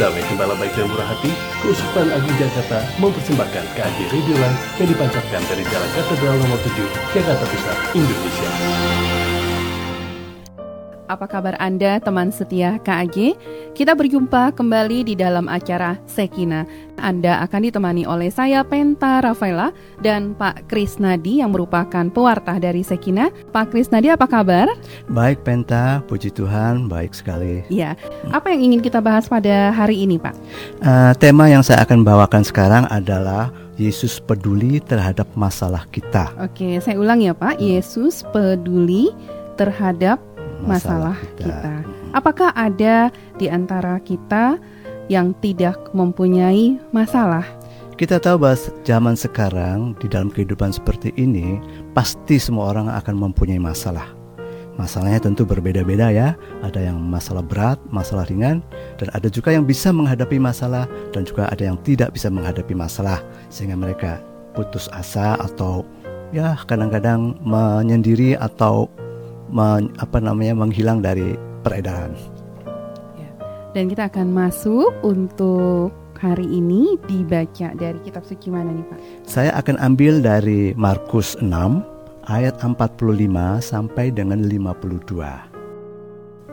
Damai Gembala Baik dan Murah Hati, Keuskupan Agung Jakarta mempersembahkan KAG Radio Live yang dipancarkan dari Jalan Katedral Nomor 7, Jakarta Pusat, Indonesia. Apa kabar Anda teman setia KAG? Kita berjumpa kembali di dalam acara Sekina. Anda akan ditemani oleh saya Penta Rafaela dan Pak Krisnadi yang merupakan pewarta dari Sekina. Pak Krisnadi apa kabar? Baik Penta, puji Tuhan, baik sekali. Ya, apa yang ingin kita bahas pada hari ini Pak? Uh, tema yang saya akan bawakan sekarang adalah Yesus peduli terhadap masalah kita. Oke, saya ulang ya Pak. Yesus peduli terhadap masalah, kita. kita. Apakah ada di antara kita yang tidak mempunyai masalah? Kita tahu bahwa zaman sekarang di dalam kehidupan seperti ini pasti semua orang akan mempunyai masalah. Masalahnya tentu berbeda-beda ya. Ada yang masalah berat, masalah ringan, dan ada juga yang bisa menghadapi masalah dan juga ada yang tidak bisa menghadapi masalah sehingga mereka putus asa atau ya kadang-kadang menyendiri atau men, apa namanya menghilang dari peredaran. Ya. Dan kita akan masuk untuk hari ini dibaca dari kitab suci mana nih Pak? Saya akan ambil dari Markus 6 ayat 45 sampai dengan 52.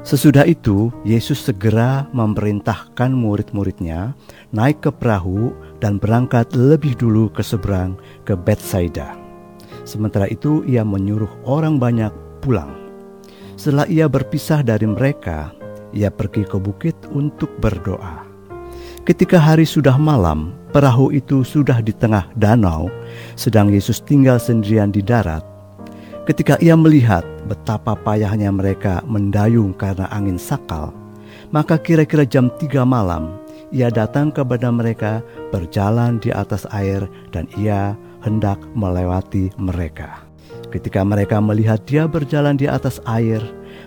Sesudah itu, Yesus segera memerintahkan murid-muridnya naik ke perahu dan berangkat lebih dulu ke seberang ke Bethsaida. Sementara itu, ia menyuruh orang banyak pulang. Setelah ia berpisah dari mereka, ia pergi ke bukit untuk berdoa. Ketika hari sudah malam, perahu itu sudah di tengah danau, sedang Yesus tinggal sendirian di darat. Ketika ia melihat betapa payahnya mereka mendayung karena angin sakal, maka kira-kira jam tiga malam, ia datang kepada mereka berjalan di atas air dan ia hendak melewati mereka. Ketika mereka melihat dia berjalan di atas air,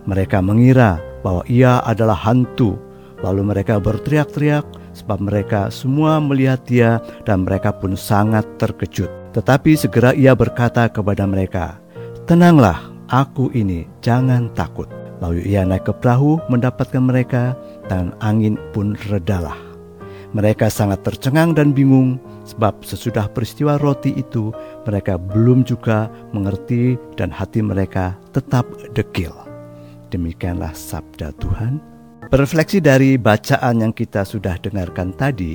mereka mengira bahwa ia adalah hantu. Lalu mereka berteriak-teriak sebab mereka semua melihat dia dan mereka pun sangat terkejut. Tetapi segera ia berkata kepada mereka, "Tenanglah, aku ini, jangan takut." Lalu ia naik ke perahu mendapatkan mereka dan angin pun redalah. Mereka sangat tercengang dan bingung Sebab sesudah peristiwa roti itu mereka belum juga mengerti dan hati mereka tetap dekil. Demikianlah sabda Tuhan. Berefleksi dari bacaan yang kita sudah dengarkan tadi,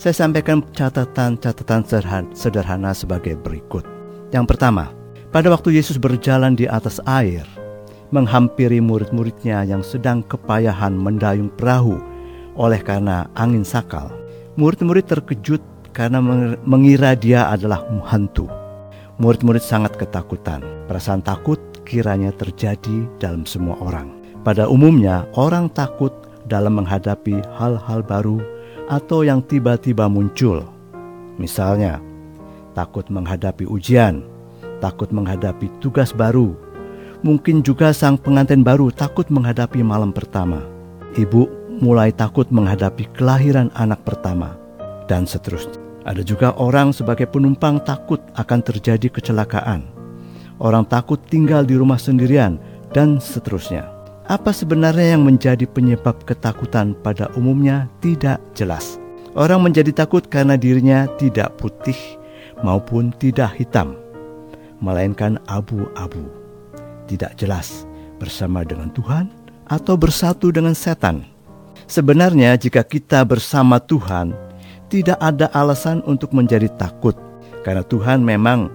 saya sampaikan catatan-catatan sederhana sebagai berikut. Yang pertama, pada waktu Yesus berjalan di atas air, menghampiri murid-muridnya yang sedang kepayahan mendayung perahu oleh karena angin sakal, murid-murid terkejut karena mengira dia adalah hantu. Murid-murid sangat ketakutan. Perasaan takut kiranya terjadi dalam semua orang. Pada umumnya, orang takut dalam menghadapi hal-hal baru atau yang tiba-tiba muncul. Misalnya, takut menghadapi ujian, takut menghadapi tugas baru. Mungkin juga sang pengantin baru takut menghadapi malam pertama. Ibu mulai takut menghadapi kelahiran anak pertama dan seterusnya. Ada juga orang sebagai penumpang takut akan terjadi kecelakaan. Orang takut tinggal di rumah sendirian dan seterusnya. Apa sebenarnya yang menjadi penyebab ketakutan pada umumnya tidak jelas. Orang menjadi takut karena dirinya tidak putih maupun tidak hitam, melainkan abu-abu. Tidak jelas bersama dengan Tuhan atau bersatu dengan setan. Sebenarnya jika kita bersama Tuhan, tidak ada alasan untuk menjadi takut, karena Tuhan memang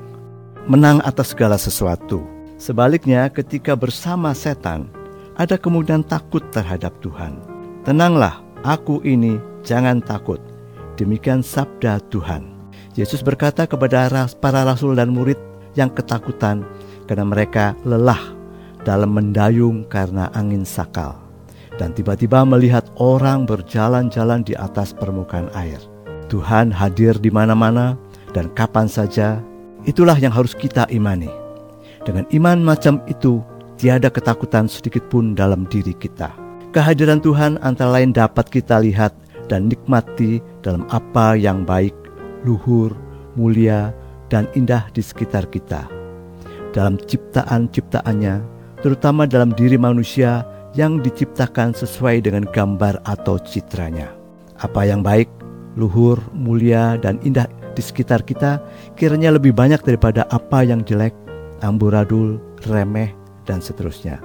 menang atas segala sesuatu. Sebaliknya, ketika bersama setan, ada kemudian takut terhadap Tuhan. Tenanglah, aku ini, jangan takut. Demikian sabda Tuhan. Yesus berkata kepada para rasul dan murid yang ketakutan karena mereka lelah dalam mendayung karena angin sakal dan tiba-tiba melihat orang berjalan-jalan di atas permukaan air. Tuhan hadir di mana-mana dan kapan saja, itulah yang harus kita imani. Dengan iman macam itu, tiada ketakutan sedikit pun dalam diri kita. Kehadiran Tuhan antara lain dapat kita lihat dan nikmati dalam apa yang baik, luhur, mulia, dan indah di sekitar kita. Dalam ciptaan-ciptaannya, terutama dalam diri manusia yang diciptakan sesuai dengan gambar atau citranya. Apa yang baik, luhur, mulia, dan indah di sekitar kita kiranya lebih banyak daripada apa yang jelek, amburadul, remeh, dan seterusnya.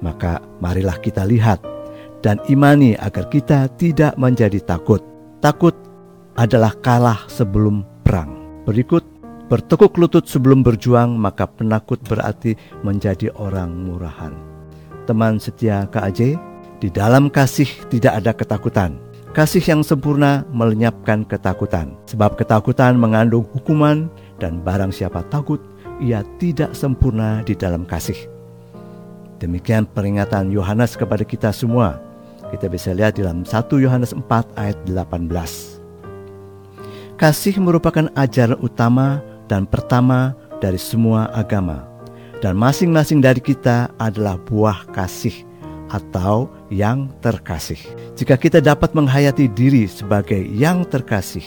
Maka marilah kita lihat dan imani agar kita tidak menjadi takut. Takut adalah kalah sebelum perang. Berikut, bertekuk lutut sebelum berjuang, maka penakut berarti menjadi orang murahan. Teman setia KAJ, di dalam kasih tidak ada ketakutan. Kasih yang sempurna melenyapkan ketakutan, sebab ketakutan mengandung hukuman, dan barang siapa takut, ia tidak sempurna di dalam kasih. Demikian peringatan Yohanes kepada kita semua. Kita bisa lihat dalam 1 Yohanes 4 ayat 18. Kasih merupakan ajaran utama dan pertama dari semua agama. Dan masing-masing dari kita adalah buah kasih atau yang terkasih. Jika kita dapat menghayati diri sebagai yang terkasih,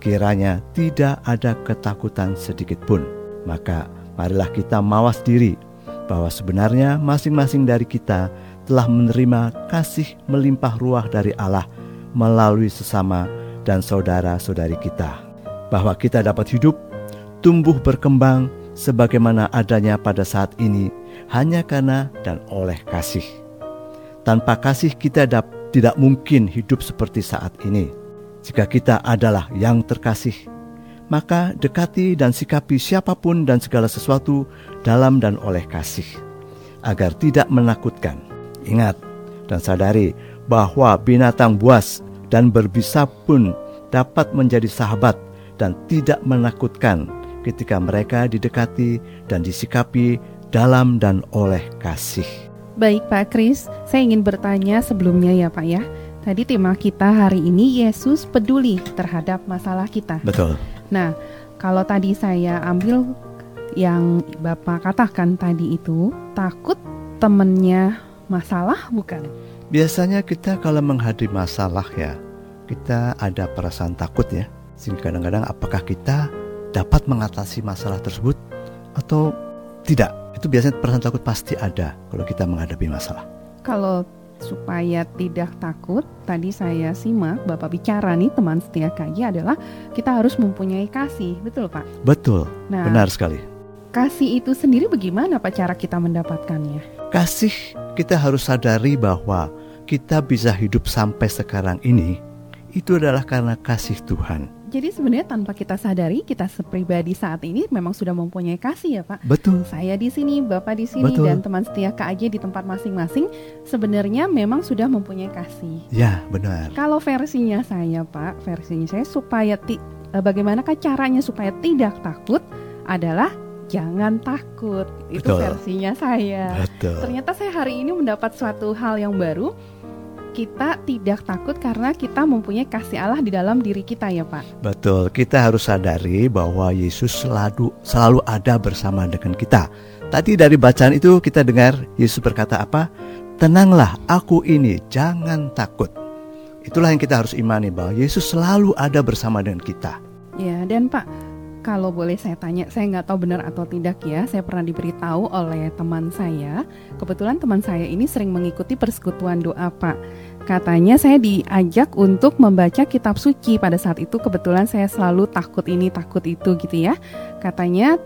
kiranya tidak ada ketakutan sedikit pun. Maka marilah kita mawas diri bahwa sebenarnya masing-masing dari kita telah menerima kasih melimpah ruah dari Allah melalui sesama dan saudara-saudari kita. Bahwa kita dapat hidup, tumbuh berkembang sebagaimana adanya pada saat ini hanya karena dan oleh kasih. Tanpa kasih kita tidak mungkin hidup seperti saat ini. Jika kita adalah yang terkasih, maka dekati dan sikapi siapa pun dan segala sesuatu dalam dan oleh kasih, agar tidak menakutkan. Ingat dan sadari bahwa binatang buas dan berbisa pun dapat menjadi sahabat dan tidak menakutkan ketika mereka didekati dan disikapi dalam dan oleh kasih. Baik Pak Kris, saya ingin bertanya sebelumnya ya Pak ya. Tadi tema kita hari ini Yesus peduli terhadap masalah kita. Betul. Nah, kalau tadi saya ambil yang Bapak katakan tadi itu takut temennya masalah bukan? Biasanya kita kalau menghadapi masalah ya, kita ada perasaan takut ya. Sehingga kadang-kadang apakah kita dapat mengatasi masalah tersebut atau tidak? Itu biasanya perasaan takut pasti ada kalau kita menghadapi masalah. Kalau supaya tidak takut, tadi saya simak Bapak bicara nih teman setia KJ adalah kita harus mempunyai kasih, betul Pak? Betul, nah, benar sekali. Kasih itu sendiri bagaimana Pak cara kita mendapatkannya? Kasih kita harus sadari bahwa kita bisa hidup sampai sekarang ini itu adalah karena kasih Tuhan. Jadi sebenarnya tanpa kita sadari kita sepribadi saat ini memang sudah mempunyai kasih ya Pak. Betul. Saya di sini, Bapak di sini Betul. dan teman setia KAJ di tempat masing-masing sebenarnya memang sudah mempunyai kasih. Ya benar. Kalau versinya saya Pak, versinya saya supaya ti, eh, bagaimanakah caranya supaya tidak takut adalah jangan takut. Itu Betul. versinya saya. Betul. Ternyata saya hari ini mendapat suatu hal yang baru kita tidak takut karena kita mempunyai kasih Allah di dalam diri kita ya Pak. Betul, kita harus sadari bahwa Yesus selalu selalu ada bersama dengan kita. Tadi dari bacaan itu kita dengar Yesus berkata apa? Tenanglah, aku ini, jangan takut. Itulah yang kita harus imani bahwa Yesus selalu ada bersama dengan kita. Ya, dan Pak, kalau boleh saya tanya, saya nggak tahu benar atau tidak ya. Saya pernah diberitahu oleh teman saya. Kebetulan teman saya ini sering mengikuti persekutuan doa, Pak. Katanya saya diajak untuk membaca kitab suci pada saat itu kebetulan saya selalu takut ini takut itu gitu ya. Katanya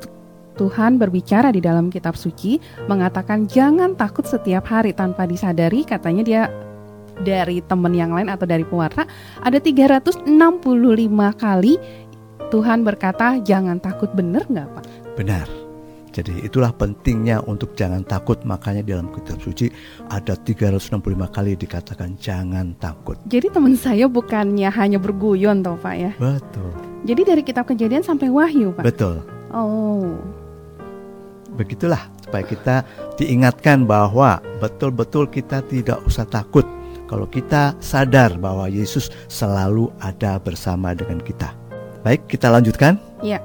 Tuhan berbicara di dalam kitab suci mengatakan jangan takut setiap hari tanpa disadari katanya dia dari teman yang lain atau dari pewarta ada 365 kali Tuhan berkata jangan takut benar nggak Pak? Benar. Jadi itulah pentingnya untuk jangan takut makanya dalam kitab suci ada 365 kali dikatakan jangan takut. Jadi teman saya bukannya hanya berguyon toh Pak ya? Betul. Jadi dari kitab kejadian sampai wahyu Pak? Betul. Oh. Begitulah supaya kita diingatkan bahwa betul-betul kita tidak usah takut kalau kita sadar bahwa Yesus selalu ada bersama dengan kita. Baik, kita lanjutkan. Iya.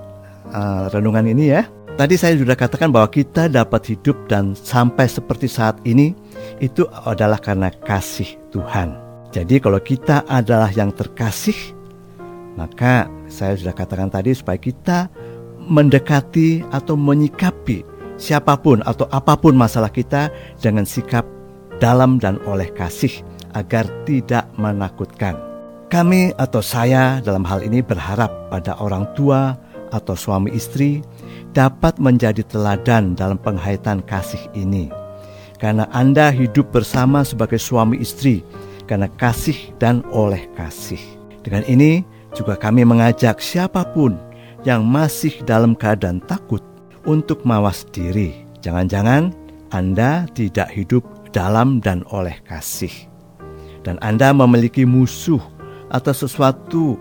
Uh, renungan ini ya. Tadi saya sudah katakan bahwa kita dapat hidup dan sampai seperti saat ini itu adalah karena kasih Tuhan. Jadi kalau kita adalah yang terkasih, maka saya sudah katakan tadi supaya kita mendekati atau menyikapi siapa pun atau apa pun masalah kita dengan sikap dalam dan oleh kasih agar tidak menakutkan. Kami atau saya dalam hal ini berharap pada orang tua atau suami istri dapat menjadi teladan dalam penghayatan kasih ini. Karena Anda hidup bersama sebagai suami istri karena kasih dan oleh kasih. Dengan ini juga kami mengajak siapa pun yang masih dalam keadaan takut untuk mawas diri. Jangan-jangan Anda tidak hidup dalam dan oleh kasih. Dan Anda memiliki musuh atau sesuatu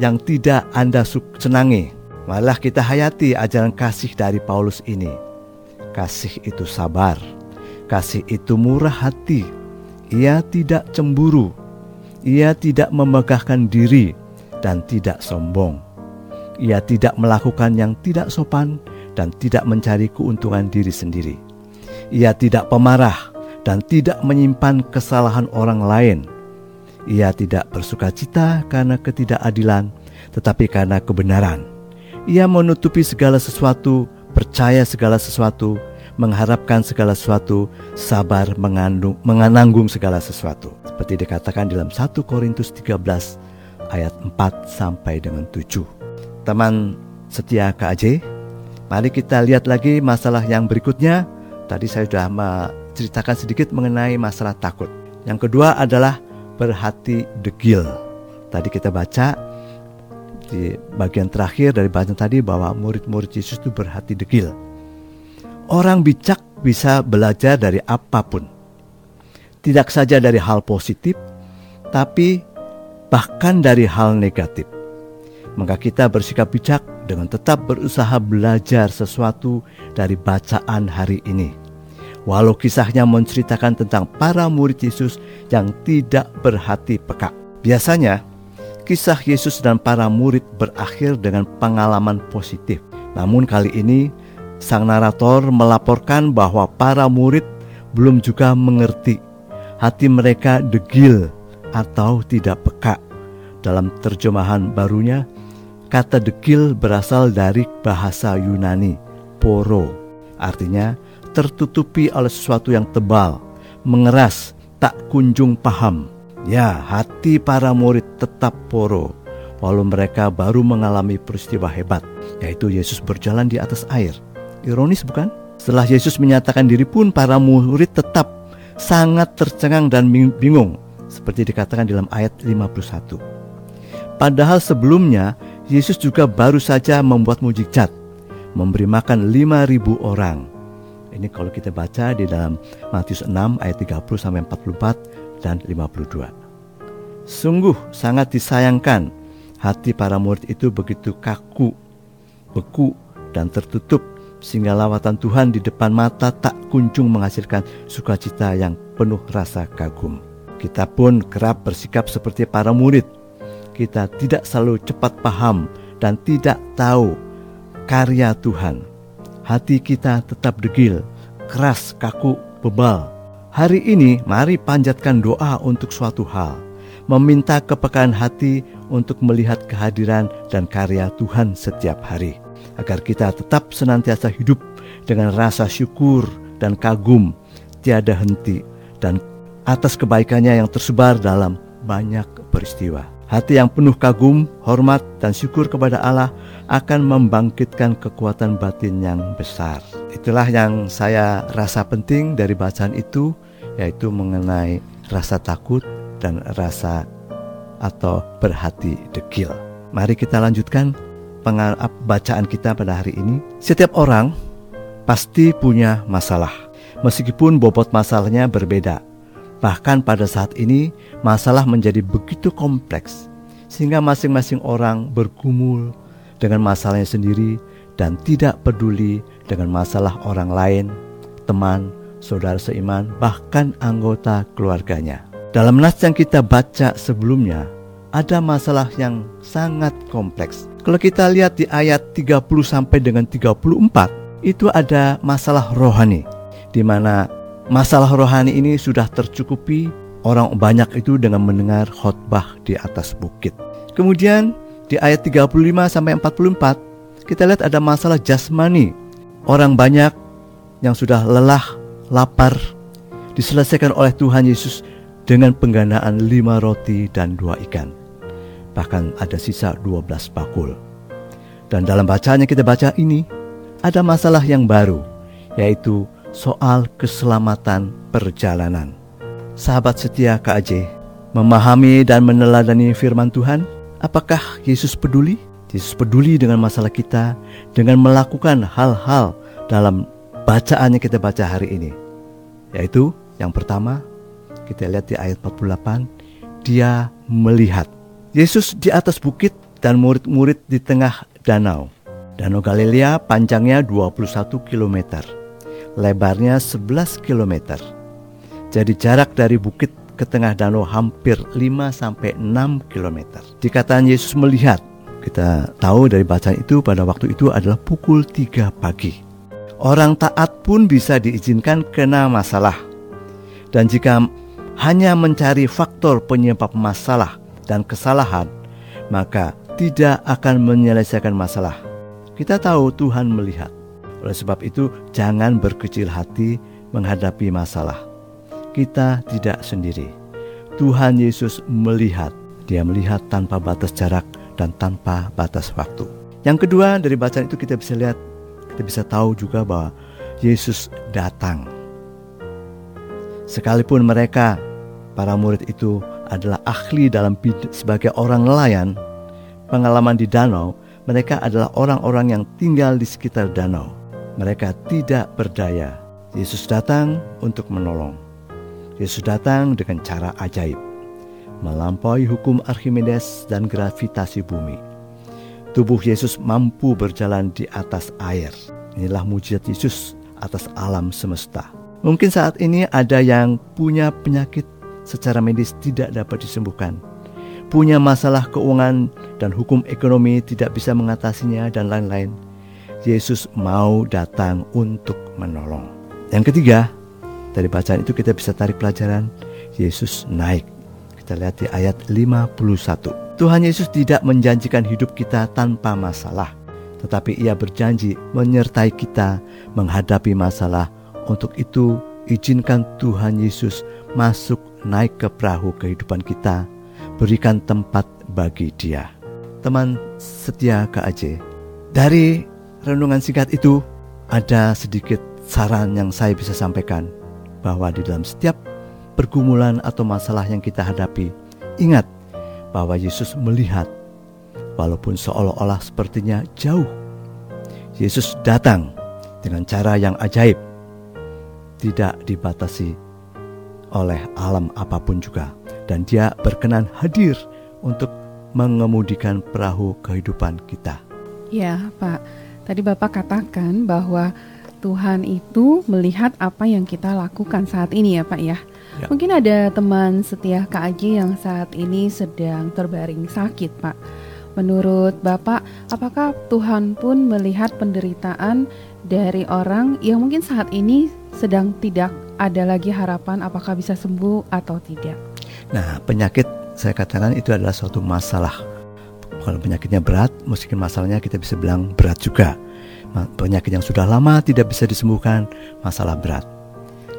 yang tidak Anda senangi. Malah kita hayati ajaran kasih dari Paulus ini. Kasih itu sabar. Kasih itu murah hati. Ia tidak cemburu. Ia tidak memegahkan diri dan tidak sombong. Ia tidak melakukan yang tidak sopan dan tidak mencari keuntungan diri sendiri. Ia tidak pemarah dan tidak menyimpan kesalahan orang lain ia tidak bersuka cita karena ketidakadilan, tetapi karena kebenaran. Ia menutupi segala sesuatu, percaya segala sesuatu, mengharapkan segala sesuatu, sabar mengandung, menanggung segala sesuatu. Seperti dikatakan dalam 1 Korintus 13 ayat 4 sampai dengan 7. Teman setia KAJ, mari kita lihat lagi masalah yang berikutnya. Tadi saya sudah menceritakan sedikit mengenai masalah takut. Yang kedua adalah berhati degil. Tadi kita baca di bagian terakhir dari bacaan tadi bahwa murid-murid Yesus itu berhati degil. Orang bijak bisa belajar dari apa pun. Tidak saja dari hal positif, tapi bahkan dari hal negatif. Maka kita bersikap bijak dengan tetap berusaha belajar sesuatu dari bacaan hari ini Walau kisahnya menceritakan tentang para murid Yesus yang tidak berhati peka. Biasanya, kisah Yesus dan para murid berakhir dengan pengalaman positif. Namun kali ini, sang narator melaporkan bahwa para murid belum juga mengerti. Hati mereka degil atau tidak peka. Dalam terjemahan barunya, kata degil berasal dari bahasa Yunani, poro. Artinya, tertutupi oleh sesuatu yang tebal, mengeras, tak kunjung paham. Ya, hati para murid tetap poro, walau mereka baru mengalami peristiwa hebat, yaitu Yesus berjalan di atas air. Ironis bukan? Setelah Yesus menyatakan diri pun para murid tetap sangat tercengang dan bingung, seperti dikatakan dalam ayat 51. Padahal sebelumnya Yesus juga baru saja membuat mujizat, memberi makan 5000 orang. Ini kalau kita baca di dalam Matius 6 ayat 30 sampai 44 dan 52. Sungguh sangat disayangkan hati para murid itu begitu kaku, beku dan tertutup sehingga lawatan Tuhan di depan mata tak kunjung menghasilkan sukacita yang penuh rasa kagum. Kita pun kerap bersikap seperti para murid. Kita tidak selalu cepat paham dan tidak tahu karya Tuhan hati kita tetap degil, keras, kaku, bebal. Hari ini mari panjatkan doa untuk suatu hal, meminta kepekaan hati untuk melihat kehadiran dan karya Tuhan setiap hari, agar kita tetap senantiasa hidup dengan rasa syukur dan kagum tiada henti dan atas kebaikannya yang tersebar dalam banyak peristiwa. Hati yang penuh kagum, hormat, dan syukur kepada Allah akan membangkitkan kekuatan batin yang besar. Itulah yang saya rasa penting dari bacaan itu, yaitu mengenai rasa takut dan rasa atau berhati dekil. Mari kita lanjutkan bacaan kita pada hari ini. Setiap orang pasti punya masalah, meskipun bobot masalahnya berbeda. Bahkan pada saat ini masalah menjadi begitu kompleks sehingga masing-masing orang bergumul dengan masalahnya sendiri dan tidak peduli dengan masalah orang lain, teman, saudara seiman, bahkan anggota keluarganya. Dalam nas yang kita baca sebelumnya, ada masalah yang sangat kompleks. Kalau kita lihat di ayat 30 sampai dengan 34, itu ada masalah rohani di mana Masalah rohani ini sudah tercukupi orang banyak itu dengan mendengar khotbah di atas bukit. Kemudian di ayat 35 sampai 44 kita lihat ada masalah jasmani. Orang banyak yang sudah lelah, lapar diselesaikan oleh Tuhan Yesus dengan penggandaan lima roti dan dua ikan. bahkan ada sisa 12 bakul. Dan dalam bacaan yang kita baca ini, ada masalah yang baru, yaitu soal keselamatan perjalanan. Sahabat setia KAJ, memahami dan meneladani firman Tuhan, apakah Yesus peduli? Yesus peduli dengan masalah kita dengan melakukan hal-hal dalam bacaan yang kita baca hari ini. Yaitu yang pertama, kita lihat di ayat 48, dia melihat. Yesus di atas bukit dan murid-murid di tengah danau. Danau Galilea panjangnya 21 km, lebarnya 11 km. Jadi jarak dari bukit ke tengah danau hampir 5 sampai 6 km. Dikatakan Yesus melihat, kita tahu dari bacaan itu pada waktu itu adalah pukul 3 pagi. Orang taat pun bisa diizinkan kena masalah. Dan jika hanya mencari faktor penyebab masalah dan kesalahan, maka tidak akan menyelesaikan masalah. Kita tahu Tuhan melihat. Oleh sebab itu, jangan berkecil hati menghadapi masalah. Kita tidak sendiri. Tuhan Yesus melihat. Dia melihat tanpa batas jarak dan tanpa batas waktu. Yang kedua, dari bacaan itu kita bisa lihat, kita bisa tahu juga bahwa Yesus datang. Sekalipun mereka, para murid itu adalah ahli dalam sebagai orang nelayan, pengalaman di danau, mereka adalah orang-orang yang tinggal di sekitar danau. Mereka tidak berdaya. Yesus datang untuk menolong. Yesus datang dengan cara ajaib, melampaui hukum Archimedes dan gravitasi bumi. Tubuh Yesus mampu berjalan di atas air. Inilah mujizat Yesus atas alam semesta. Mungkin saat ini ada yang punya penyakit secara medis tidak dapat disembuhkan punya masalah keuangan dan hukum ekonomi tidak bisa mengatasinya dan lain-lain. Yesus mau datang untuk menolong. Yang ketiga, dari bacaan itu kita bisa tarik pelajaran Yesus naik. Kita lihat di ayat 51. Tuhan Yesus tidak menjanjikan hidup kita tanpa masalah, tetapi ia berjanji menyertai kita menghadapi masalah. Untuk itu, izinkan Tuhan Yesus masuk naik ke perahu kehidupan kita berikan tempat bagi dia. Teman setia KAJ, dari renungan singkat itu ada sedikit saran yang saya bisa sampaikan bahwa di dalam setiap pergumulan atau masalah yang kita hadapi, ingat bahwa Yesus melihat walaupun seolah-olah sepertinya jauh. Yesus datang dengan cara yang ajaib, tidak dibatasi oleh alam apa pun juga dan dia berkenan hadir untuk mengemudikan perahu kehidupan kita. Ya, Pak. Tadi Bapak katakan bahwa Tuhan itu melihat apa yang kita lakukan saat ini ya, Pak ya. ya. Mungkin ada teman setia KAJ yang saat ini sedang terbaring sakit, Pak. Menurut Bapak, apakah Tuhan pun melihat penderitaan dari orang yang mungkin saat ini sedang tidak ada lagi harapan apakah bisa sembuh atau tidak? Nah, penyakit saya katakan itu adalah suatu masalah. Kalau penyakitnya berat, mungkin masalahnya kita bisa bilang berat juga. Penyakit yang sudah lama tidak bisa disembuhkan, masalah berat.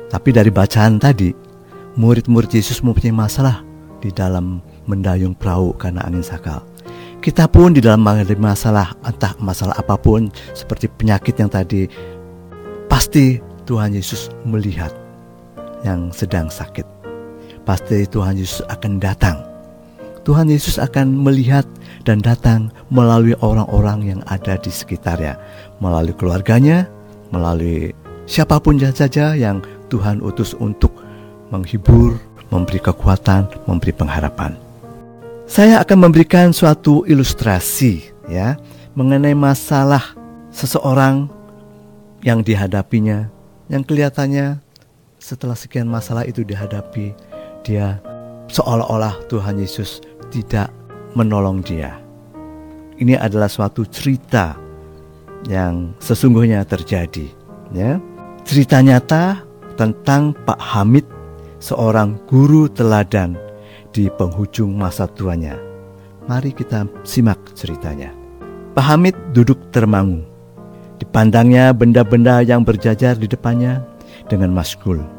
Tapi dari bacaan tadi, murid-murid Yesus mempunyai masalah di dalam mendayung perahu karena angin sakal. Kita pun di dalam menghadapi masalah, entah masalah apa pun, seperti penyakit yang tadi, pasti Tuhan Yesus melihat yang sedang sakit pasti Tuhan Yesus akan datang. Tuhan Yesus akan melihat dan datang melalui orang-orang yang ada di sekitarnya, melalui keluarganya, melalui siapa pun saja yang Tuhan utus untuk menghibur, memberi kekuatan, memberi pengharapan. Saya akan memberikan suatu ilustrasi ya mengenai masalah seseorang yang dihadapinya yang kelihatannya setelah sekian masalah itu dihadapi dia seolah-olah Tuhan Yesus tidak menolong dia. Ini adalah suatu cerita yang sesungguhnya terjadi, ya. Cerita nyata tentang Pak Hamid, seorang guru teladan di penghujung masa tuanya. Mari kita simak ceritanya. Pak Hamid duduk termangu. Dipandangnya benda-benda yang berjajar di depannya dengan maskul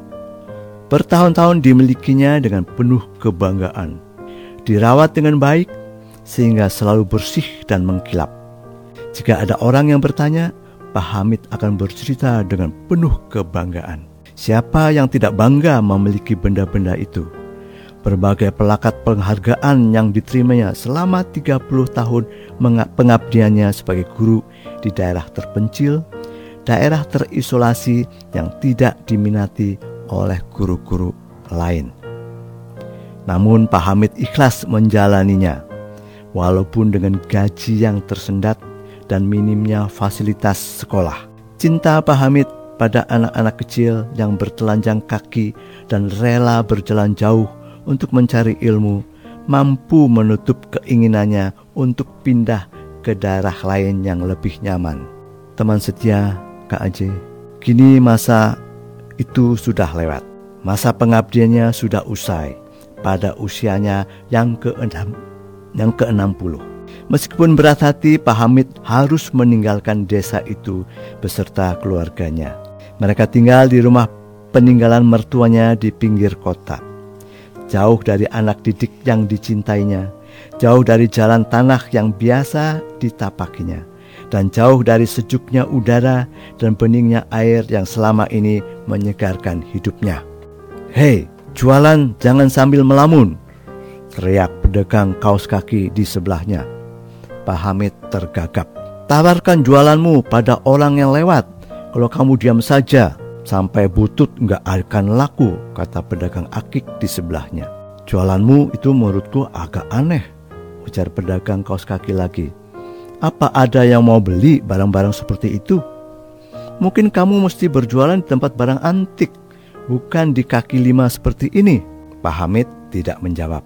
bertahun-tahun dimilikinya dengan penuh kebanggaan. Dirawat dengan baik, sehingga selalu bersih dan mengkilap. Jika ada orang yang bertanya, Pak Hamid akan bercerita dengan penuh kebanggaan. Siapa yang tidak bangga memiliki benda-benda itu? Berbagai pelakat penghargaan yang diterimanya selama 30 tahun pengabdiannya sebagai guru di daerah terpencil, daerah terisolasi yang tidak diminati oleh guru-guru lain. Namun Pak Hamid ikhlas menjalaninya, walaupun dengan gaji yang tersendat dan minimnya fasilitas sekolah. Cinta Pak Hamid pada anak-anak kecil yang bertelanjang kaki dan rela berjalan jauh untuk mencari ilmu, mampu menutup keinginannya untuk pindah ke daerah lain yang lebih nyaman. Teman setia Kak Aje, kini masa itu sudah lewat. Masa pengabdiannya sudah usai pada usianya yang ke-6 yang ke-60. Meskipun berat hati, Pak Hamid harus meninggalkan desa itu beserta keluarganya. Mereka tinggal di rumah peninggalan mertuanya di pinggir kota. Jauh dari anak didik yang dicintainya, jauh dari jalan tanah yang biasa ditapakinya, dan jauh dari sejuknya udara dan beningnya air yang selama ini menyegarkan hidupnya. Hei, jualan jangan sambil melamun, teriak pedagang kaos kaki di sebelahnya. Pak Hamid tergagap. Tawarkan jualanmu pada orang yang lewat, kalau kamu diam saja, sampai butut nggak akan laku, kata pedagang akik di sebelahnya. Jualanmu itu menurutku agak aneh, ujar pedagang kaos kaki lagi. Apa ada yang mau beli barang-barang seperti itu? Mungkin kamu mesti berjualan di tempat barang antik, bukan di kaki lima seperti ini. Pak Hamid tidak menjawab.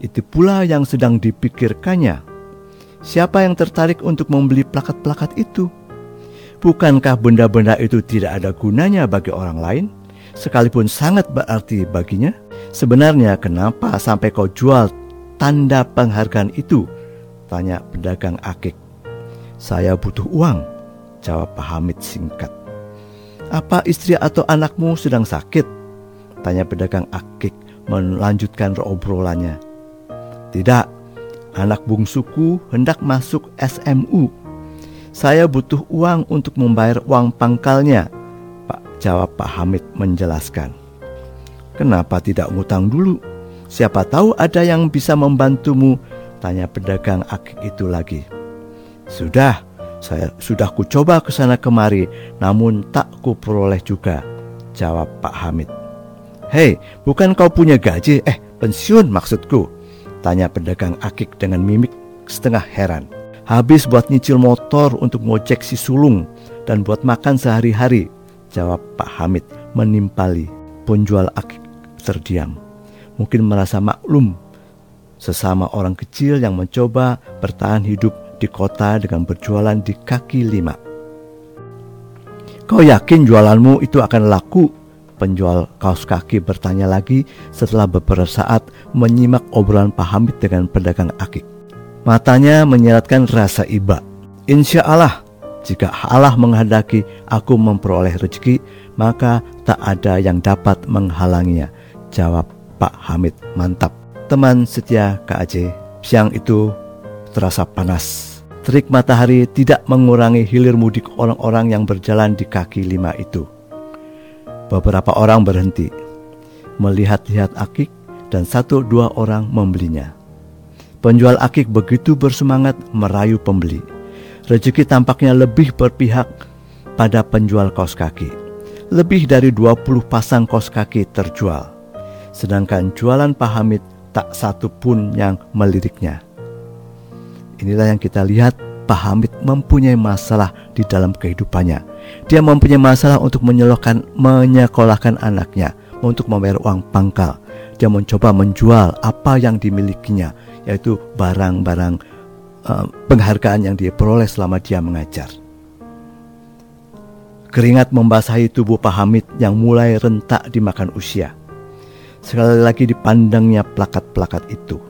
Itu pula yang sedang dipikirkannya. Siapa yang tertarik untuk membeli plakat-plakat itu? Bukankah benda-benda itu tidak ada gunanya bagi orang lain, sekalipun sangat berarti baginya? Sebenarnya kenapa sampai kau jual tanda penghargaan itu? Tanya pedagang akik. Saya butuh uang, jawab Pak Hamid singkat. Apa istri atau anakmu sedang sakit? Tanya pedagang akik melanjutkan obrolannya. Tidak, anak bungsuku hendak masuk SMU saya butuh uang untuk membayar uang pangkalnya. Pak jawab Pak Hamid menjelaskan. Kenapa tidak ngutang dulu? Siapa tahu ada yang bisa membantumu, tanya pedagang akik itu lagi. Sudah, saya sudah kucoba ke sana kemari, namun tak kuperoleh juga, jawab Pak Hamid. Hei, bukan kau punya gaji? Eh, pensiun maksudku, tanya pedagang akik dengan mimik setengah heran. Habis buat nyicil motor untuk ngocek si sulung dan buat makan sehari-hari, jawab Pak Hamid menimpali penjual akik terdiam. Mungkin merasa maklum sesama orang kecil yang mencoba bertahan hidup di kota dengan berjualan di kaki lima. Kau yakin jualanmu itu akan laku? Penjual kaos kaki bertanya lagi setelah beberapa saat menyimak obrolan Pak Hamid dengan pedagang akik. Matanya menyeratkan rasa iba. Insya Allah, jika Allah menghendaki aku memperoleh rezeki, maka tak ada yang dapat menghalanginya. Jawab Pak Hamid mantap. Teman setia Aceh, siang itu terasa panas. Terik matahari tidak mengurangi hilir mudik orang-orang yang berjalan di kaki lima itu. Beberapa orang berhenti, melihat-lihat akik dan satu dua orang membelinya. Penjual akik begitu bersemangat merayu pembeli. Rezeki tampaknya lebih berpihak pada penjual kaos kaki. Lebih dari 20 pasang kaos kaki terjual. Sedangkan jualan Pak Hamid tak satu pun yang meliriknya. Inilah yang kita lihat Pak Hamid mempunyai masalah di dalam kehidupannya. Dia mempunyai masalah untuk menyekolahkan, menyekolahkan anaknya, untuk membayar uang pangkal. Dia mencoba menjual apa yang dimilikinya, yaitu barang-barang uh, penghargaan yang dia peroleh selama dia mengajar. Keringat membasahi tubuh Pak Hamid yang mulai rentak dimakan usia. Sekali lagi dipandangnya plakat-plakat itu.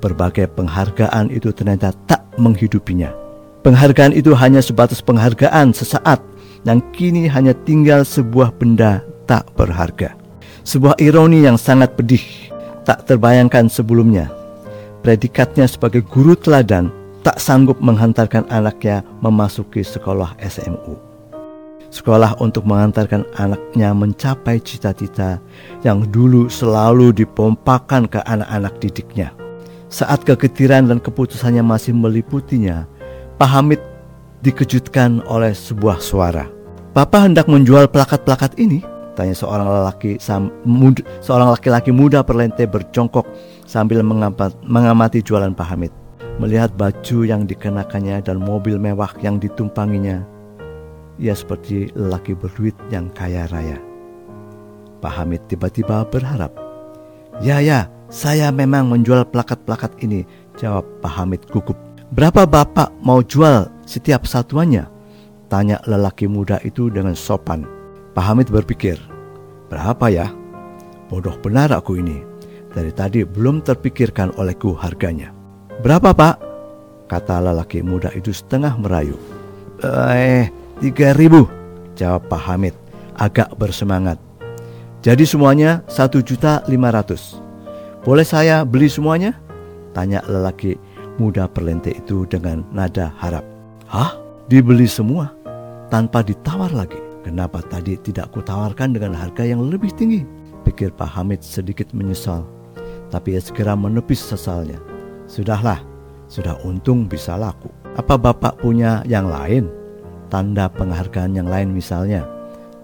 Berbagai penghargaan itu ternyata tak menghidupinya. Penghargaan itu hanya sebatas penghargaan sesaat yang kini hanya tinggal sebuah benda tak berharga. Sebuah ironi yang sangat pedih, tak terbayangkan sebelumnya predikatnya sebagai guru teladan tak sanggup menghantarkan anaknya memasuki sekolah SMU. Sekolah untuk mengantarkan anaknya mencapai cita-cita yang dulu selalu dipompakan ke anak-anak didiknya. Saat kegetiran dan keputusannya masih meliputinya, Pak Hamid dikejutkan oleh sebuah suara. Bapak hendak menjual plakat-plakat ini? Tanya seorang lelaki seorang laki-laki muda perlente berjongkok sambil mengamati jualan Pak Hamid. Melihat baju yang dikenakannya dan mobil mewah yang ditumpanginya, ia seperti lelaki berduit yang kaya raya. Pak Hamid tiba-tiba berharap. Ya ya, saya memang menjual plakat-plakat ini, jawab Pak Hamid gugup. Berapa bapak mau jual setiap satuannya? Tanya lelaki muda itu dengan sopan. Pak Hamid berpikir, berapa ya? Bodoh benar aku ini. Dari tadi belum terpikirkan olehku harganya. Berapa pak? Kata lelaki muda itu setengah merayu. Eh, Tiga ribu, jawab Pak Hamid agak bersemangat. Jadi semuanya satu juta lima ratus. Boleh saya beli semuanya? Tanya lelaki muda perlente itu dengan nada harap. Hah? Dibeli semua? Tanpa ditawar lagi? Kenapa tadi tidak kutawarkan dengan harga yang lebih tinggi? Pikir Pak Hamid sedikit menyesal. Tapi ia segera menepis sesalnya. Sudahlah, sudah untung bisa laku. Apa Bapak punya yang lain? Tanda penghargaan yang lain misalnya?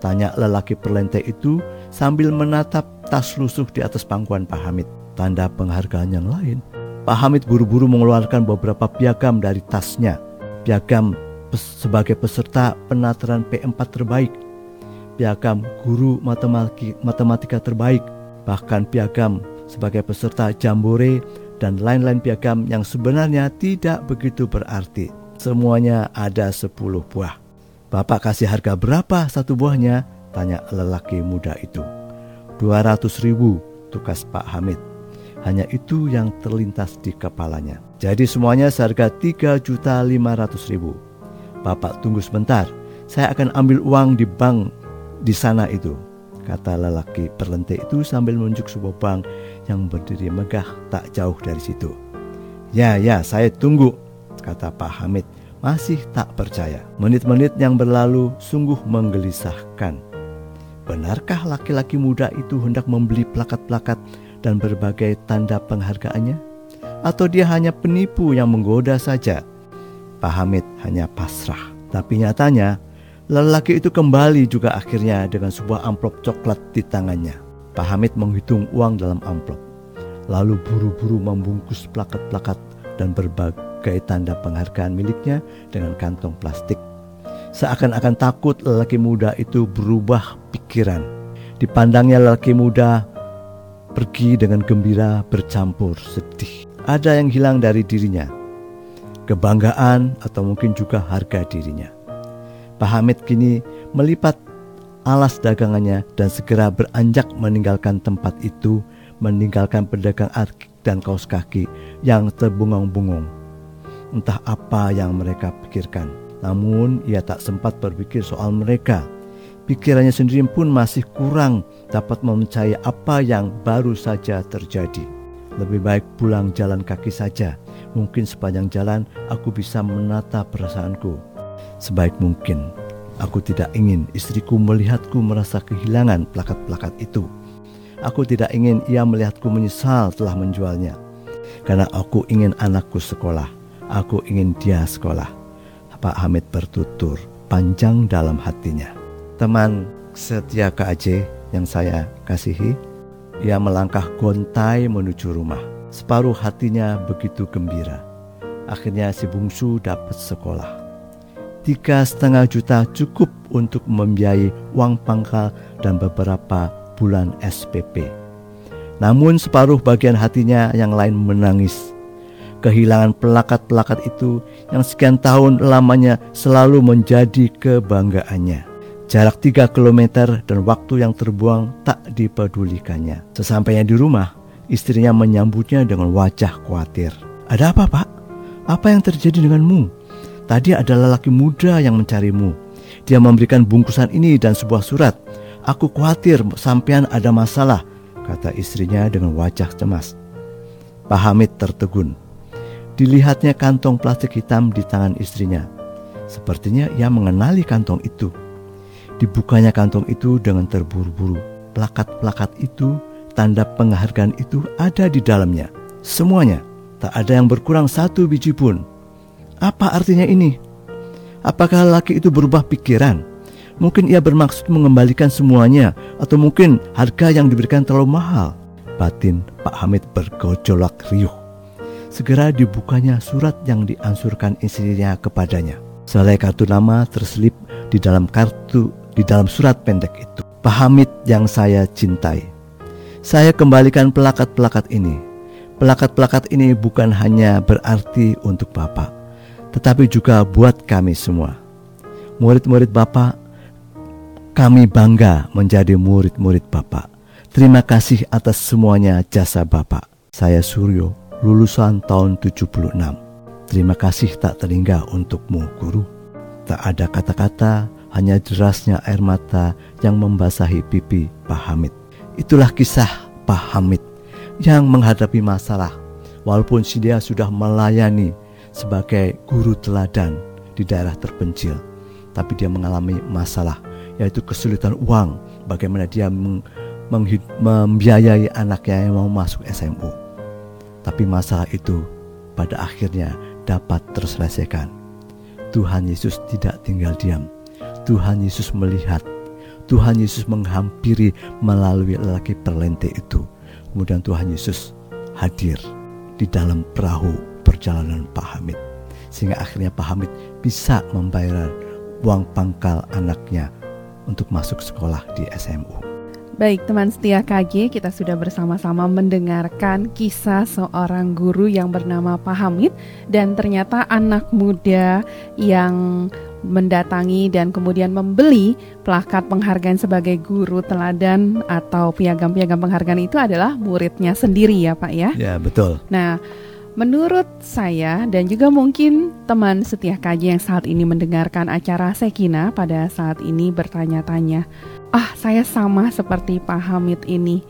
Tanya lelaki perlente itu sambil menatap tas lusuh di atas pangkuan Pak Hamid. Tanda penghargaan yang lain? Pak Hamid buru-buru mengeluarkan beberapa piagam dari tasnya. Piagam sebagai peserta penataran P4 terbaik. Piagam guru matematika terbaik. Bahkan piagam sebagai peserta jambore dan lain-lain piagam yang sebenarnya tidak begitu berarti. Semuanya ada sepuluh buah. Bapak kasih harga berapa satu buahnya? Tanya lelaki muda itu. Dua ratus ribu, tukas Pak Hamid. Hanya itu yang terlintas di kepalanya. Jadi semuanya seharga tiga juta lima ratus ribu. Bapak tunggu sebentar, saya akan ambil uang di bank di sana itu. Kata lelaki perlente itu sambil menunjuk sebuah bank yang berdiri megah tak jauh dari situ. Ya, ya, saya tunggu, kata Pak Hamid masih tak percaya. Menit-menit yang berlalu sungguh menggelisahkan. Benarkah laki-laki muda itu hendak membeli plakat-plakat dan berbagai tanda penghargaannya? Atau dia hanya penipu yang menggoda saja? Pak Hamid hanya pasrah. Tapi nyatanya, lelaki itu kembali juga akhirnya dengan sebuah amplop coklat di tangannya. Pak Hamid menghitung uang dalam amplop. Lalu buru-buru membungkus plakat-plakat dan berbagai tanda penghargaan miliknya dengan kantong plastik. Seakan-akan takut lelaki muda itu berubah pikiran. Dipandangnya lelaki muda pergi dengan gembira bercampur sedih. Ada yang hilang dari dirinya. Kebanggaan atau mungkin juga harga dirinya. Pak Hamid kini melipat alas dagangannya dan segera beranjak meninggalkan tempat itu, meninggalkan pedagang dan kaos kaki yang terbungung-bungung. Entah apa yang mereka pikirkan, namun ia tak sempat berpikir soal mereka. Pikirannya sendiri pun masih kurang dapat mempercayai apa yang baru saja terjadi. Lebih baik pulang jalan kaki saja. Mungkin sepanjang jalan aku bisa menata perasaanku. Sebaik mungkin, aku tidak ingin istriku melihatku merasa kehilangan plakat-plakat itu. Aku tidak ingin ia melihatku menyesal telah menjualnya. Karena aku ingin anakku sekolah. Aku ingin dia sekolah. Pak Hamid bertutur panjang dalam hatinya. Teman setia KAJ yang saya kasihi, ia melangkah gontai menuju rumah. Separuh hatinya begitu gembira. Akhirnya si bungsu dapat sekolah. Tiga setengah juta cukup untuk membiayai uang pangkal dan beberapa bulan SPP. Namun separuh bagian hatinya yang lain menangis. Kehilangan pelakat-pelakat itu yang sekian tahun lamanya selalu menjadi kebanggaannya. Jarak 3 km dan waktu yang terbuang tak dipedulikannya. Sesampainya di rumah, istrinya menyambutnya dengan wajah khawatir. Ada apa pak? Apa yang terjadi denganmu? Tadi ada lelaki muda yang mencarimu. Dia memberikan bungkusan ini dan sebuah surat. Aku khawatir sampean ada masalah, kata istrinya dengan wajah cemas. Pak Hamid tertegun. Dilihatnya kantong plastik hitam di tangan istrinya. Sepertinya ia mengenali kantong itu. Dibukanya kantong itu dengan terburu-buru. Plakat-plakat itu, tanda penghargaan itu ada di dalamnya. Semuanya, tak ada yang berkurang satu biji pun. Apa artinya ini? Apakah laki itu berubah pikiran? Mungkin ia bermaksud mengembalikan semuanya, atau mungkin harga yang diberikan terlalu mahal. Batin Pak Hamid bergojolak riuh. Segera dibukanya surat yang diansurkan istrinya kepadanya. Selai kartu nama terselip di dalam kartu di dalam surat pendek itu. Pak Hamid yang saya cintai. Saya kembalikan pelakat-pelakat ini. Pelakat-pelakat ini bukan hanya berarti untuk Bapak, tetapi juga buat kami semua. Murid-murid Bapak, kami bangga menjadi murid-murid Bapak. Terima kasih atas semuanya jasa Bapak. Saya Suryo, lulusan tahun 76. Terima kasih tak terhingga untukmu, guru. Tak ada kata-kata, hanya derasnya air mata yang membasahi pipi Pak Hamid. Itulah kisah Pak Hamid yang menghadapi masalah walaupun si dia sudah melayani sebagai guru teladan di daerah terpencil. Tapi dia mengalami masalah yaitu kesulitan uang bagaimana dia membiayai anaknya yang mau masuk SMU. Tapi masalah itu pada akhirnya dapat terselesaikan. Tuhan Yesus tidak tinggal diam. Tuhan Yesus melihat. Tuhan Yesus menghampiri melalui lelaki perlente itu. Kemudian Tuhan Yesus hadir di dalam perahu perjalanan Pak Hamid. Sehingga akhirnya Pak Hamid bisa membayar uang pangkal anaknya untuk masuk sekolah di SMU. Baik teman setia KG, kita sudah bersama-sama mendengarkan kisah seorang guru yang bernama Pak Hamid dan ternyata anak muda yang mendatangi dan kemudian membeli plakat penghargaan sebagai guru teladan atau piagam-piagam penghargaan itu adalah muridnya sendiri ya Pak ya? Ya betul. Nah Menurut saya dan juga mungkin teman setia KJ yang saat ini mendengarkan acara Sekina pada saat ini bertanya-tanya, ah saya sama seperti Pak Hamid ini.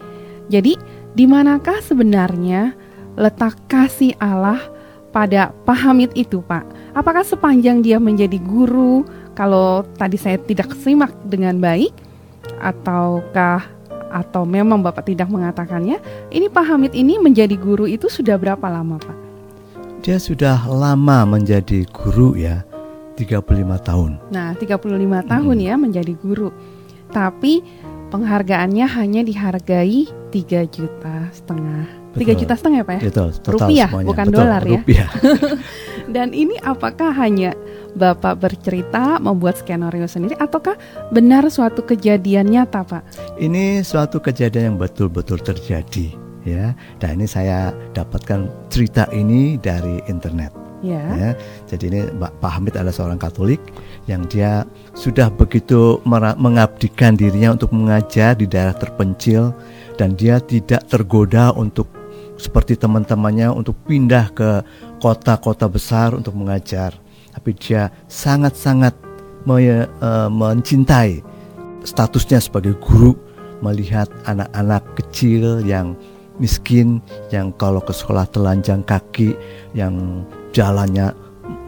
Jadi, di manakah sebenarnya letak kasih Allah pada Pak Hamid itu, Pak? Apakah sepanjang dia menjadi guru, kalau tadi saya tidak simak dengan baik, ataukah atau memang Bapak tidak mengatakannya, ini Pak Hamid ini menjadi guru itu sudah berapa lama Pak? Dia sudah lama menjadi guru ya, 35 tahun. Nah, 35 tahun hmm. ya menjadi guru. Tapi penghargaannya hanya dihargai 3 juta setengah. Tiga juta setengah ya Pak ya? Betul, total rupiah, semuanya. bukan Betul, dolar ya. Rupiah. Dan ini apakah hanya Bapak bercerita membuat skenario sendiri ataukah benar suatu kejadian nyata, Pak? Ini suatu kejadian yang betul-betul terjadi, ya. Dan ini saya dapatkan cerita ini dari internet. Ya. ya. Jadi ini Pak Hamid adalah seorang Katolik yang dia sudah begitu mengabdikan dirinya untuk mengajar di daerah terpencil dan dia tidak tergoda untuk seperti teman-temannya untuk pindah ke kota-kota besar untuk mengajar. Tapi dia sangat-sangat me, uh, mencintai statusnya sebagai guru melihat anak-anak kecil yang miskin yang kalau ke sekolah telanjang kaki yang jalannya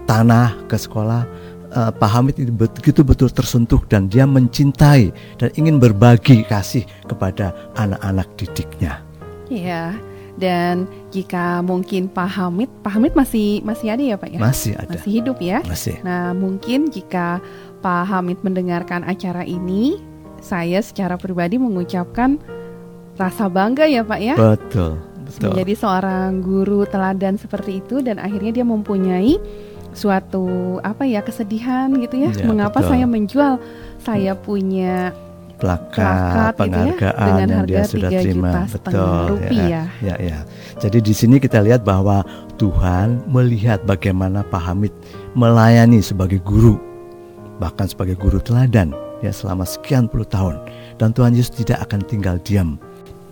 tanah ke sekolah uh, Pak Hamid itu begitu betul tersentuh dan dia mencintai dan ingin berbagi kasih kepada anak-anak didiknya. Iya. Dan jika mungkin Pak Hamid, Pak Hamid masih masih ada ya Pak ya? Masih ada. Masih hidup ya? Masih. Nah mungkin jika Pak Hamid mendengarkan acara ini, saya secara pribadi mengucapkan rasa bangga ya Pak ya? Betul. Betul. Menjadi seorang guru teladan seperti itu dan akhirnya dia mempunyai suatu apa ya kesedihan gitu ya, ya mengapa betul. saya menjual saya punya plakat, plakat penghargaan gitu ya, dengan yang harga dia sudah terima betul rupiah. Ya, ya ya jadi di sini kita lihat bahwa Tuhan melihat bagaimana Pak Hamid melayani sebagai guru bahkan sebagai guru teladan ya selama sekian puluh tahun dan Tuhan Yesus tidak akan tinggal diam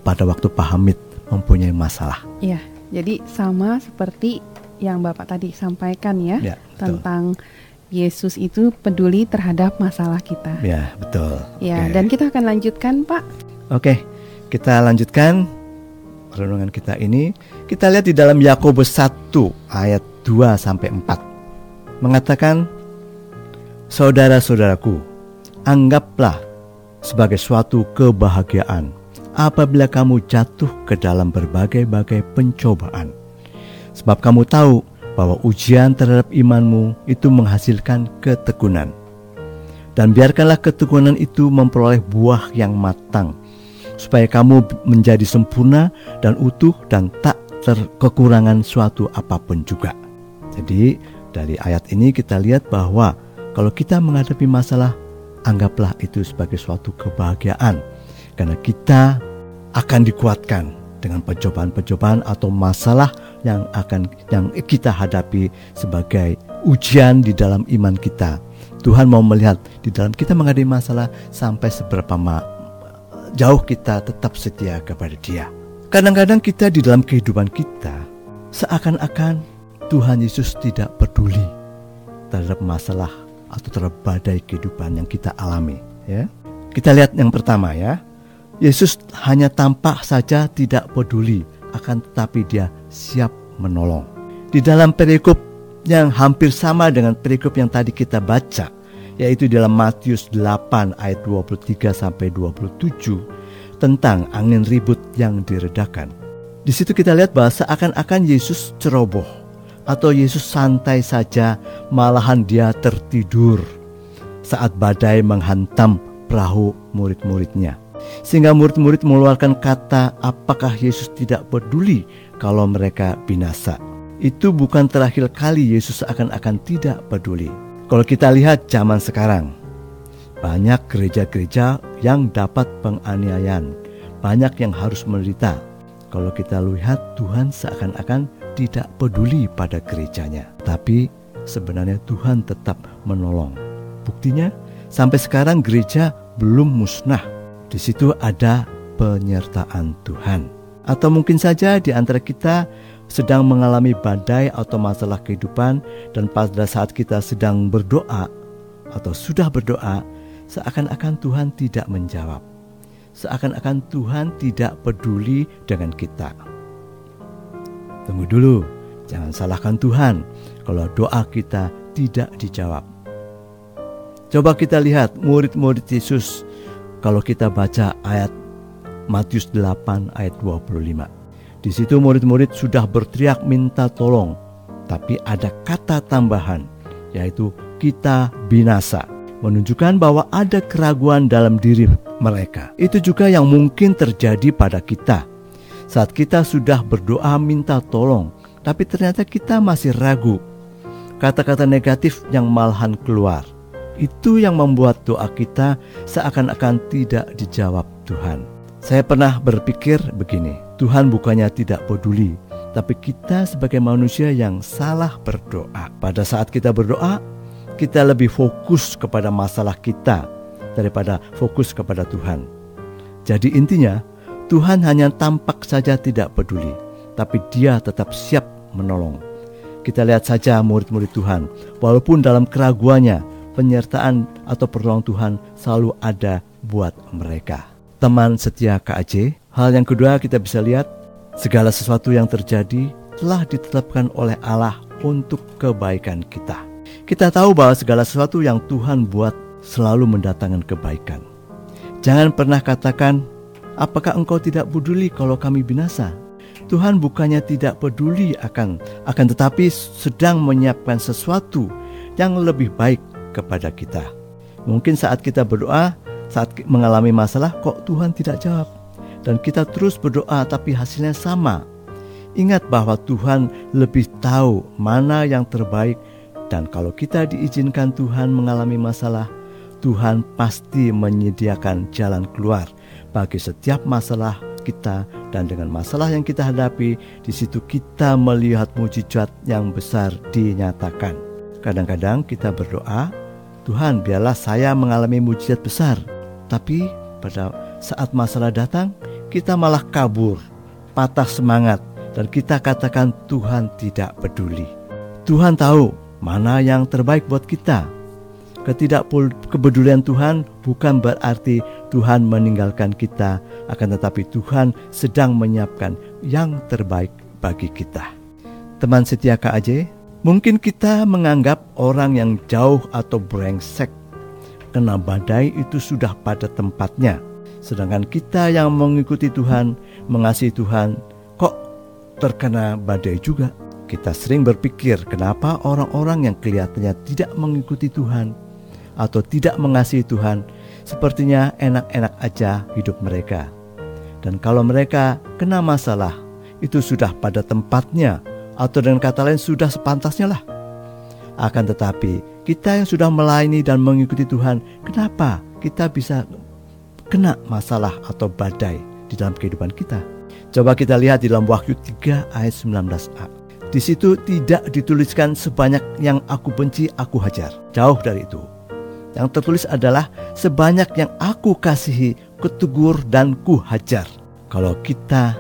pada waktu Pak Hamid mempunyai masalah. Iya, jadi sama seperti yang Bapak tadi sampaikan ya, ya tentang Yesus itu peduli terhadap masalah kita. Ya, betul. Ya, okay. dan kita akan lanjutkan, Pak. Oke, kita lanjutkan renungan kita ini, kita lihat di dalam Yakobus 1 ayat 2 sampai 4. Mengatakan, Saudara-saudaraku, anggaplah sebagai suatu kebahagiaan apabila kamu jatuh ke dalam berbagai-bagai pencobaan. Sebab kamu tahu bahwa ujian terhadap imanmu itu menghasilkan ketekunan. Dan biarkanlah ketekunan itu memperoleh buah yang matang, supaya kamu menjadi sempurna dan utuh dan tak terkekurangan suatu apa pun juga. Jadi dari ayat ini kita lihat bahwa kalau kita menghadapi masalah, anggaplah itu sebagai suatu kebahagiaan. Karena kita akan dikuatkan dengan percobaan-percobaan atau masalah yang akan yang kita hadapi sebagai ujian di dalam iman kita. Tuhan mau melihat di dalam kita menghadapi masalah sampai seberapa ma jauh kita tetap setia kepada Dia. Kadang-kadang kita di dalam kehidupan kita seakan-akan Tuhan Yesus tidak peduli terhadap masalah atau terhadap badai kehidupan yang kita alami. Ya, kita lihat yang pertama ya. Yesus hanya tampak saja tidak peduli, akan tetapi Dia siap menolong. Di dalam perikop yang hampir sama dengan perikop yang tadi kita baca, yaitu dalam Matius 8 ayat 23 sampai 27 tentang angin ribut yang diredakan. Di situ kita lihat bahwa seakan-akan Yesus ceroboh atau Yesus santai saja, malahan dia tertidur saat badai menghantam perahu murid-muridnya. Sehingga murid-murid mengeluarkan kata, "Apakah Yesus tidak peduli kalau mereka binasa?" Itu bukan terakhir kali Yesus akan-akan tidak peduli. Kalau kita lihat zaman sekarang, banyak gereja-gereja yang dapat penganiayaan, banyak yang harus menderita. Kalau kita lihat Tuhan seakan-akan tidak peduli pada gerejanya, tapi sebenarnya Tuhan tetap menolong. Buktinya, sampai sekarang gereja belum musnah. Di situ ada penyertaan Tuhan. Atau mungkin saja di antara kita sedang mengalami badai atau masalah kehidupan dan pada saat kita sedang berdoa atau sudah berdoa, seakan-akan Tuhan tidak menjawab. Seakan-akan Tuhan tidak peduli dengan kita. Tunggu dulu, jangan salahkan Tuhan kalau doa kita tidak dijawab. Coba kita lihat murid-murid Yesus kalau kita baca ayat Matius 8 ayat 25. Di situ murid-murid sudah berteriak minta tolong, tapi ada kata tambahan yaitu kita binasa menunjukkan bahwa ada keraguan dalam diri mereka. Itu juga yang mungkin terjadi pada kita saat kita sudah berdoa minta tolong, tapi ternyata kita masih ragu. Kata-kata negatif yang malahan keluar. Itu yang membuat doa kita seakan-akan tidak dijawab Tuhan. Saya pernah berpikir begini, Tuhan bukannya tidak peduli, tapi kita sebagai manusia yang salah berdoa. Pada saat kita berdoa, kita lebih fokus kepada masalah kita daripada fokus kepada Tuhan. Jadi intinya, Tuhan hanya tampak saja tidak peduli, tapi Dia tetap siap menolong. Kita lihat saja murid-murid Tuhan, walaupun dalam keraguannya, penyertaan atau pertolongan Tuhan selalu ada buat mereka. Teman setia KAJ, hal yang kedua kita bisa lihat, segala sesuatu yang terjadi telah ditetapkan oleh Allah untuk kebaikan kita. Kita tahu bahwa segala sesuatu yang Tuhan buat selalu mendatangkan kebaikan. Jangan pernah katakan, Apakah engkau tidak peduli kalau kami binasa? Tuhan bukannya tidak peduli akan akan tetapi sedang menyiapkan sesuatu yang lebih baik kepada kita. Mungkin saat kita berdoa, saat mengalami masalah kok Tuhan tidak jawab dan kita terus berdoa tapi hasilnya sama. Ingat bahwa Tuhan lebih tahu mana yang terbaik dan kalau kita diizinkan Tuhan mengalami masalah, Tuhan pasti menyediakan jalan keluar bagi setiap masalah kita dan dengan masalah yang kita hadapi di situ kita melihat mujizat yang besar dinyatakan. Kadang-kadang kita berdoa, Tuhan biarlah saya mengalami mujizat besar. Tapi pada saat masalah datang, kita malah kabur, patah semangat dan kita katakan Tuhan tidak peduli. Tuhan tahu mana yang terbaik buat kita. Ketidakkepedulian Tuhan bukan berarti Tuhan meninggalkan kita, akan tetapi Tuhan sedang menyiapkan yang terbaik bagi kita. Teman setia KAJ, mungkin kita menganggap orang yang jauh atau brengsek kena badai itu sudah pada tempatnya. Sedangkan kita yang mengikuti Tuhan, mengasihi Tuhan, kok terkena badai juga? Kita sering berpikir kenapa orang-orang yang kelihatannya tidak mengikuti Tuhan atau tidak mengasihi Tuhan, sepertinya enak-enak aja hidup mereka. Dan kalau mereka kena masalah, itu sudah pada tempatnya, atau dengan kata lain sudah sepantasnya lah. Akan tetapi, kita yang sudah melayani dan mengikuti Tuhan, kenapa kita bisa kena masalah atau badai di dalam kehidupan kita? Coba kita lihat di dalam Wahyu 3 ayat 19a. Di situ tidak dituliskan sebanyak yang aku benci aku hajar. Jauh dari itu. Yang tertulis adalah sebanyak yang aku kasihi, ketugur dan ku hajar. Kalau kita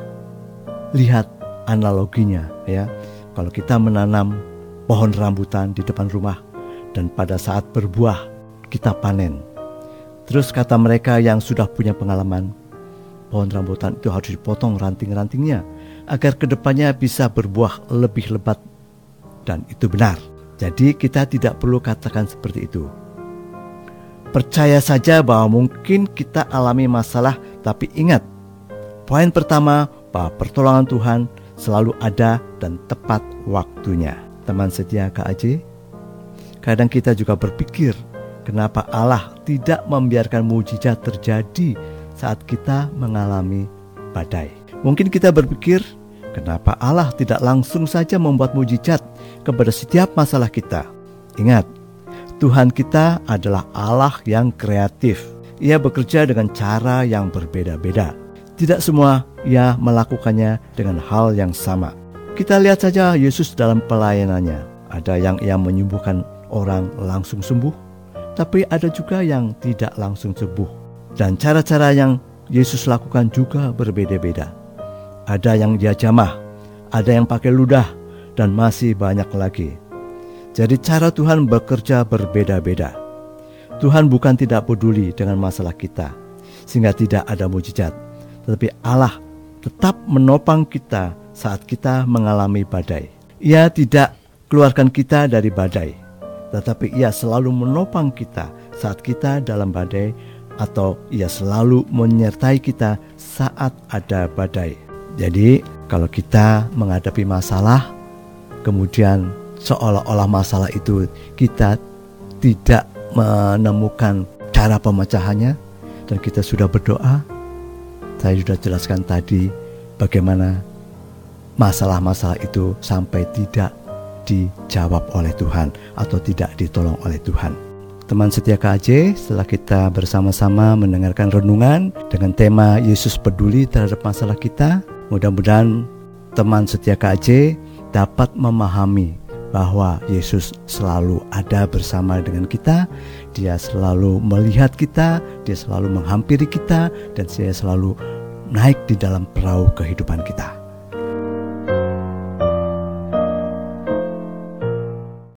lihat analoginya ya. Kalau kita menanam pohon rambutan di depan rumah dan pada saat berbuah kita panen. Terus kata mereka yang sudah punya pengalaman, pohon rambutan itu harus dipotong ranting-rantingnya agar ke depannya bisa berbuah lebih lebat dan itu benar. Jadi kita tidak perlu katakan seperti itu. Percaya saja bahwa mungkin kita alami masalah, tapi ingat, poin pertama bahwa pertolongan Tuhan selalu ada dan tepat waktunya. Teman setia KAJ, kadang kita juga berpikir, kenapa Allah tidak membiarkan mujizat terjadi saat kita mengalami badai. Mungkin kita berpikir, kenapa Allah tidak langsung saja membuat mujizat kepada setiap masalah kita. Ingat, Tuhan kita adalah Allah yang kreatif. Ia bekerja dengan cara yang berbeda-beda. Tidak semua ia melakukannya dengan hal yang sama. Kita lihat saja Yesus dalam pelayanannya. Ada yang ia menyembuhkan orang langsung sembuh, tapi ada juga yang tidak langsung sembuh. Dan cara-cara yang Yesus lakukan juga berbeda-beda. Ada yang dia jamah, ada yang pakai ludah, dan masih banyak lagi. Jadi cara Tuhan bekerja berbeda-beda. Tuhan bukan tidak peduli dengan masalah kita, sehingga tidak ada mujizat. Tetapi Allah tetap menopang kita saat kita mengalami badai. Ia tidak keluarkan kita dari badai, tetapi ia selalu menopang kita saat kita dalam badai atau ia selalu menyertai kita saat ada badai. Jadi, kalau kita menghadapi masalah, kemudian seolah-olah masalah itu kita tidak menemukan cara pemecahannya dan kita sudah berdoa. Saya sudah jelaskan tadi bagaimana masalah-masalah itu sampai tidak dijawab oleh Tuhan atau tidak ditolong oleh Tuhan. Teman setia KAJ, setelah kita bersama-sama mendengarkan renungan dengan tema Yesus peduli terhadap masalah kita, mudah-mudahan teman setia KAJ dapat memahami bahwa Yesus selalu ada bersama dengan kita, Dia selalu melihat kita, Dia selalu menghampiri kita, dan Dia selalu naik di dalam perahu kehidupan kita.